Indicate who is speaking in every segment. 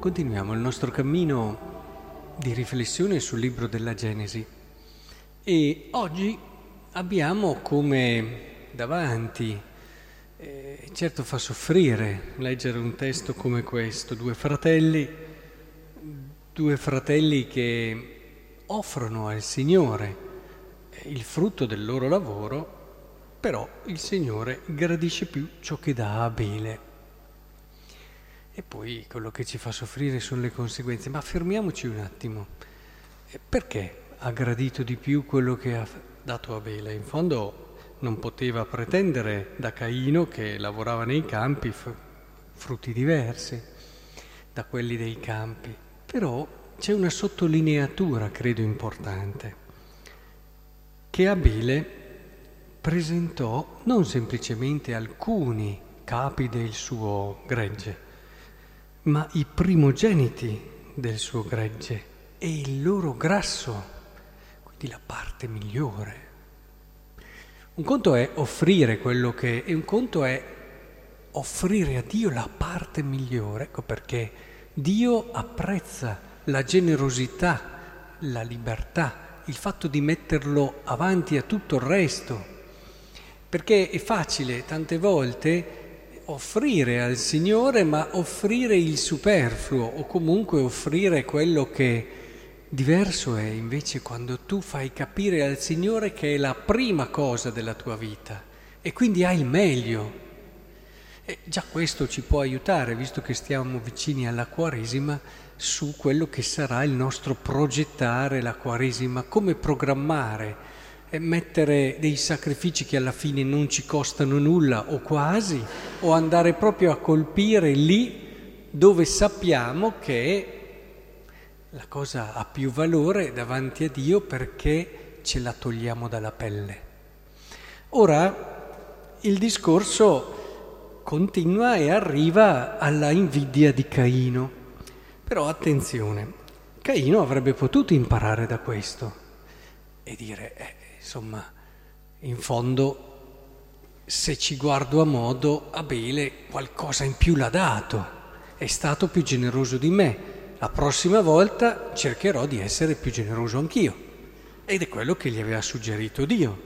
Speaker 1: Continuiamo il nostro cammino di riflessione sul libro della Genesi e oggi abbiamo come davanti, eh, certo fa soffrire leggere un testo come questo, due fratelli, due fratelli che offrono al Signore il frutto del loro lavoro, però il Signore gradisce più ciò che dà a Abele. E poi quello che ci fa soffrire sono le conseguenze. Ma fermiamoci un attimo. Perché ha gradito di più quello che ha dato Abele? In fondo non poteva pretendere da Caino, che lavorava nei campi, frutti diversi da quelli dei campi. Però c'è una sottolineatura, credo, importante, che Abele presentò non semplicemente alcuni capi del suo gregge, ma i primogeniti del suo gregge e il loro grasso, quindi la parte migliore. Un conto è offrire quello che è, e un conto è offrire a Dio la parte migliore, ecco perché Dio apprezza la generosità, la libertà, il fatto di metterlo avanti a tutto il resto, perché è facile tante volte offrire al Signore, ma offrire il superfluo o comunque offrire quello che diverso è invece quando tu fai capire al Signore che è la prima cosa della tua vita e quindi hai il meglio. E già questo ci può aiutare, visto che stiamo vicini alla Quaresima, su quello che sarà il nostro progettare la Quaresima, come programmare mettere dei sacrifici che alla fine non ci costano nulla o quasi, o andare proprio a colpire lì dove sappiamo che la cosa ha più valore davanti a Dio perché ce la togliamo dalla pelle. Ora il discorso continua e arriva alla invidia di Caino. Però attenzione, Caino avrebbe potuto imparare da questo e dire, eh, Insomma, in fondo, se ci guardo a modo, Abele qualcosa in più l'ha dato, è stato più generoso di me. La prossima volta cercherò di essere più generoso anch'io. Ed è quello che gli aveva suggerito Dio,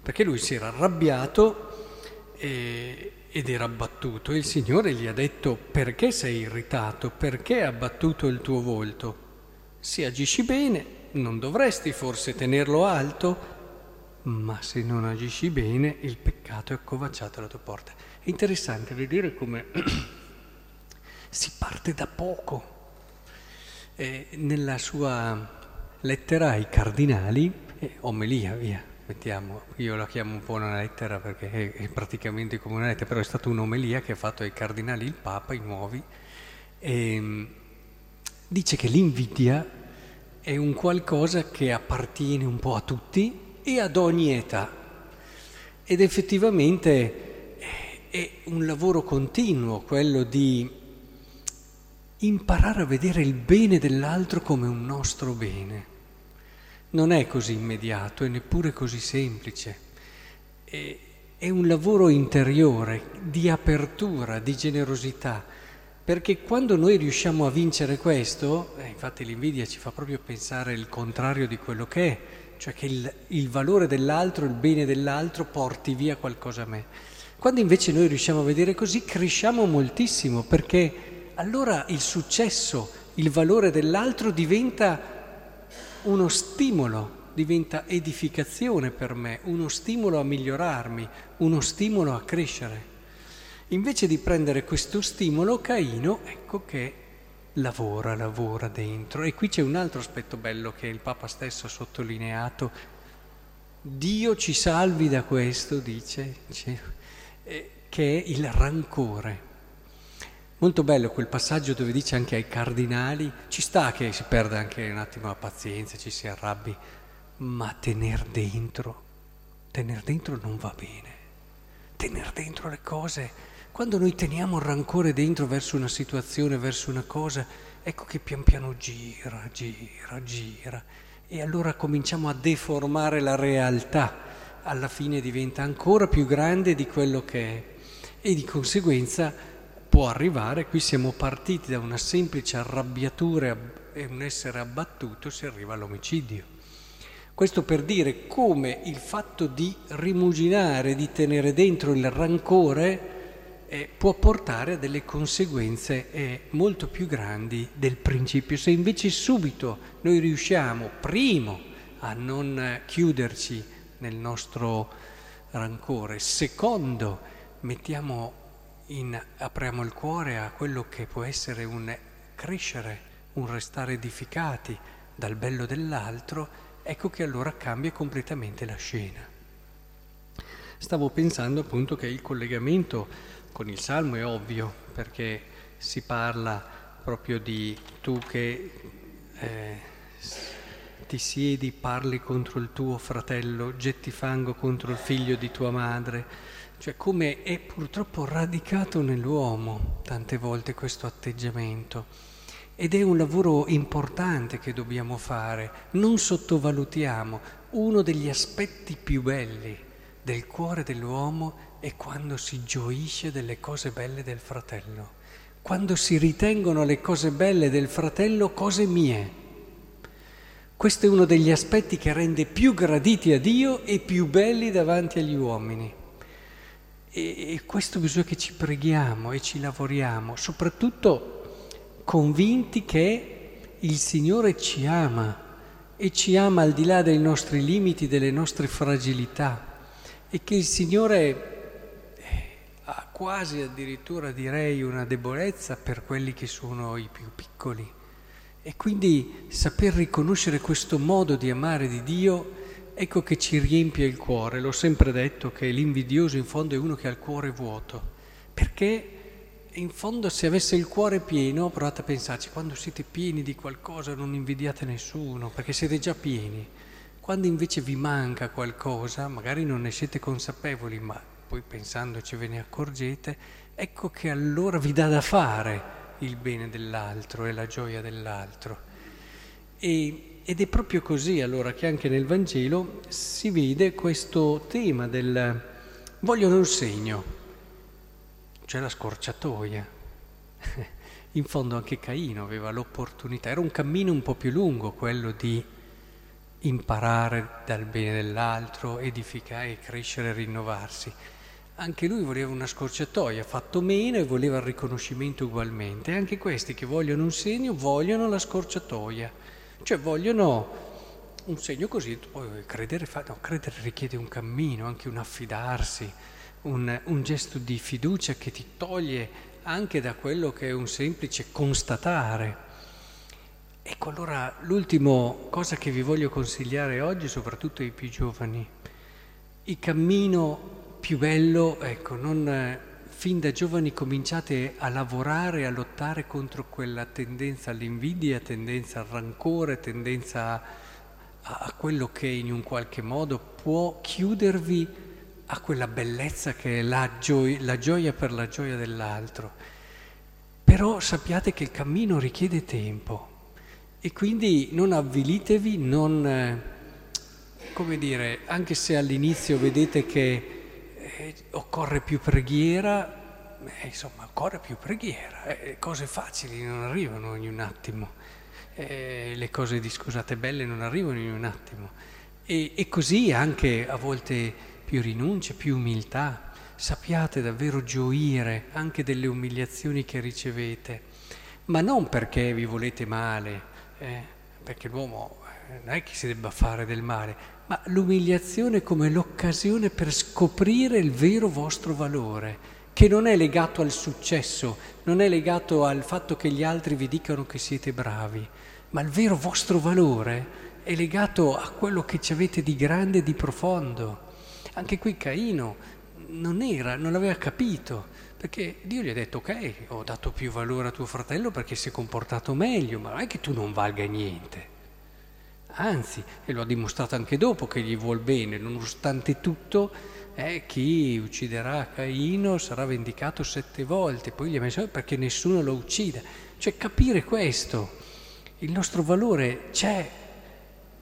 Speaker 1: perché lui si era arrabbiato e, ed era abbattuto e il Signore gli ha detto perché sei irritato, perché hai abbattuto il tuo volto? Se agisci bene, non dovresti forse tenerlo alto? Ma se non agisci bene il peccato è accovacciato alla tua porta. È interessante vedere come si parte da poco. Eh, nella sua lettera ai cardinali, eh, omelia, via, mettiamo, io la chiamo un po' una lettera perché è, è praticamente come una lettera, però è stata un'omelia che ha fatto ai cardinali il Papa, i nuovi, e, ehm, dice che l'invidia è un qualcosa che appartiene un po' a tutti, e ad ogni età. Ed effettivamente è un lavoro continuo quello di imparare a vedere il bene dell'altro come un nostro bene. Non è così immediato e neppure così semplice. È un lavoro interiore di apertura, di generosità, perché quando noi riusciamo a vincere questo, eh, infatti l'invidia ci fa proprio pensare il contrario di quello che è, cioè che il, il valore dell'altro, il bene dell'altro porti via qualcosa a me. Quando invece noi riusciamo a vedere così, cresciamo moltissimo, perché allora il successo, il valore dell'altro diventa uno stimolo, diventa edificazione per me, uno stimolo a migliorarmi, uno stimolo a crescere. Invece di prendere questo stimolo, Caino, ecco che lavora, lavora dentro. E qui c'è un altro aspetto bello che il Papa stesso ha sottolineato. Dio ci salvi da questo, dice, eh, che è il rancore. Molto bello quel passaggio dove dice anche ai cardinali, ci sta che si perda anche un attimo la pazienza, ci si arrabbi, ma tener dentro, tener dentro non va bene. Tener dentro le cose quando noi teniamo il rancore dentro verso una situazione, verso una cosa, ecco che pian piano gira, gira, gira. E allora cominciamo a deformare la realtà, alla fine diventa ancora più grande di quello che è. E di conseguenza può arrivare, qui siamo partiti da una semplice arrabbiatura e un essere abbattuto, si arriva all'omicidio. Questo per dire come il fatto di rimuginare, di tenere dentro il rancore, eh, può portare a delle conseguenze eh, molto più grandi del principio. Se invece subito noi riusciamo, primo, a non chiuderci nel nostro rancore, secondo, mettiamo in, apriamo il cuore a quello che può essere un crescere, un restare edificati dal bello dell'altro, ecco che allora cambia completamente la scena. Stavo pensando appunto che il collegamento con il Salmo è ovvio, perché si parla proprio di tu che eh, ti siedi, parli contro il tuo fratello, getti fango contro il figlio di tua madre, cioè come è purtroppo radicato nell'uomo tante volte questo atteggiamento. Ed è un lavoro importante che dobbiamo fare, non sottovalutiamo uno degli aspetti più belli del cuore dell'uomo è quando si gioisce delle cose belle del fratello, quando si ritengono le cose belle del fratello cose mie. Questo è uno degli aspetti che rende più graditi a Dio e più belli davanti agli uomini. E, e questo bisogna che ci preghiamo e ci lavoriamo, soprattutto convinti che il Signore ci ama e ci ama al di là dei nostri limiti, delle nostre fragilità e che il Signore eh, ha quasi addirittura direi una debolezza per quelli che sono i più piccoli. E quindi saper riconoscere questo modo di amare di Dio, ecco che ci riempie il cuore. L'ho sempre detto che l'invidioso in fondo è uno che ha il cuore vuoto, perché in fondo se avesse il cuore pieno, provate a pensarci, quando siete pieni di qualcosa non invidiate nessuno, perché siete già pieni. Quando invece vi manca qualcosa, magari non ne siete consapevoli, ma poi pensandoci ve ne accorgete, ecco che allora vi dà da fare il bene dell'altro e la gioia dell'altro. E, ed è proprio così allora che anche nel Vangelo si vede questo tema del vogliono un segno c'è la scorciatoia. In fondo anche Caino aveva l'opportunità, era un cammino un po' più lungo quello di imparare dal bene dell'altro, edificare, crescere rinnovarsi. Anche lui voleva una scorciatoia, fatto meno e voleva il riconoscimento ugualmente. Anche questi che vogliono un segno vogliono la scorciatoia, cioè vogliono un segno così, poi credere, no, credere richiede un cammino, anche un affidarsi un, un gesto di fiducia che ti toglie anche da quello che è un semplice constatare. Ecco allora l'ultima cosa che vi voglio consigliare oggi, soprattutto ai più giovani, il cammino più bello, ecco, non fin da giovani cominciate a lavorare, a lottare contro quella tendenza all'invidia, tendenza al rancore, tendenza a, a quello che in un qualche modo può chiudervi a quella bellezza che è la gioia, la gioia per la gioia dell'altro. Però sappiate che il cammino richiede tempo e quindi non avvilitevi, non, eh, come dire, anche se all'inizio vedete che eh, occorre più preghiera, eh, insomma, occorre più preghiera. Eh, cose facili non arrivano in un attimo, eh, le cose di scusate belle non arrivano in un attimo. E, e così anche a volte più rinuncia, più umiltà. Sappiate davvero gioire anche delle umiliazioni che ricevete, ma non perché vi volete male, eh, perché l'uomo eh, non è che si debba fare del male, ma l'umiliazione come l'occasione per scoprire il vero vostro valore, che non è legato al successo, non è legato al fatto che gli altri vi dicano che siete bravi, ma il vero vostro valore è legato a quello che ci avete di grande e di profondo. Anche qui Caino non era, non aveva capito, perché Dio gli ha detto ok, ho dato più valore a tuo fratello perché si è comportato meglio, ma non è che tu non valga niente. Anzi, e lo ha dimostrato anche dopo che gli vuol bene, nonostante tutto, eh, chi ucciderà Caino sarà vendicato sette volte, poi gli ha messo perché nessuno lo uccida. Cioè capire questo, il nostro valore c'è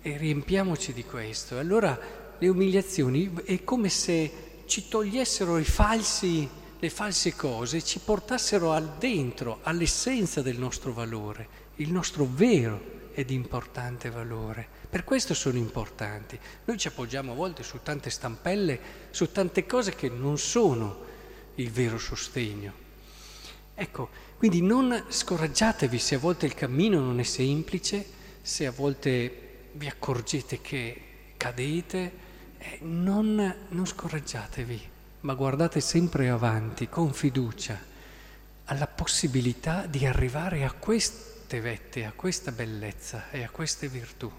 Speaker 1: e riempiamoci di questo. Allora le umiliazioni è come se ci togliessero i falsi le false cose ci portassero al dentro, all'essenza del nostro valore, il nostro vero ed importante valore. Per questo sono importanti. Noi ci appoggiamo a volte su tante stampelle, su tante cose che non sono il vero sostegno. Ecco, quindi non scoraggiatevi se a volte il cammino non è semplice, se a volte vi accorgete che cadete, eh, non, non scoraggiatevi, ma guardate sempre avanti con fiducia alla possibilità di arrivare a queste vette, a questa bellezza e a queste virtù.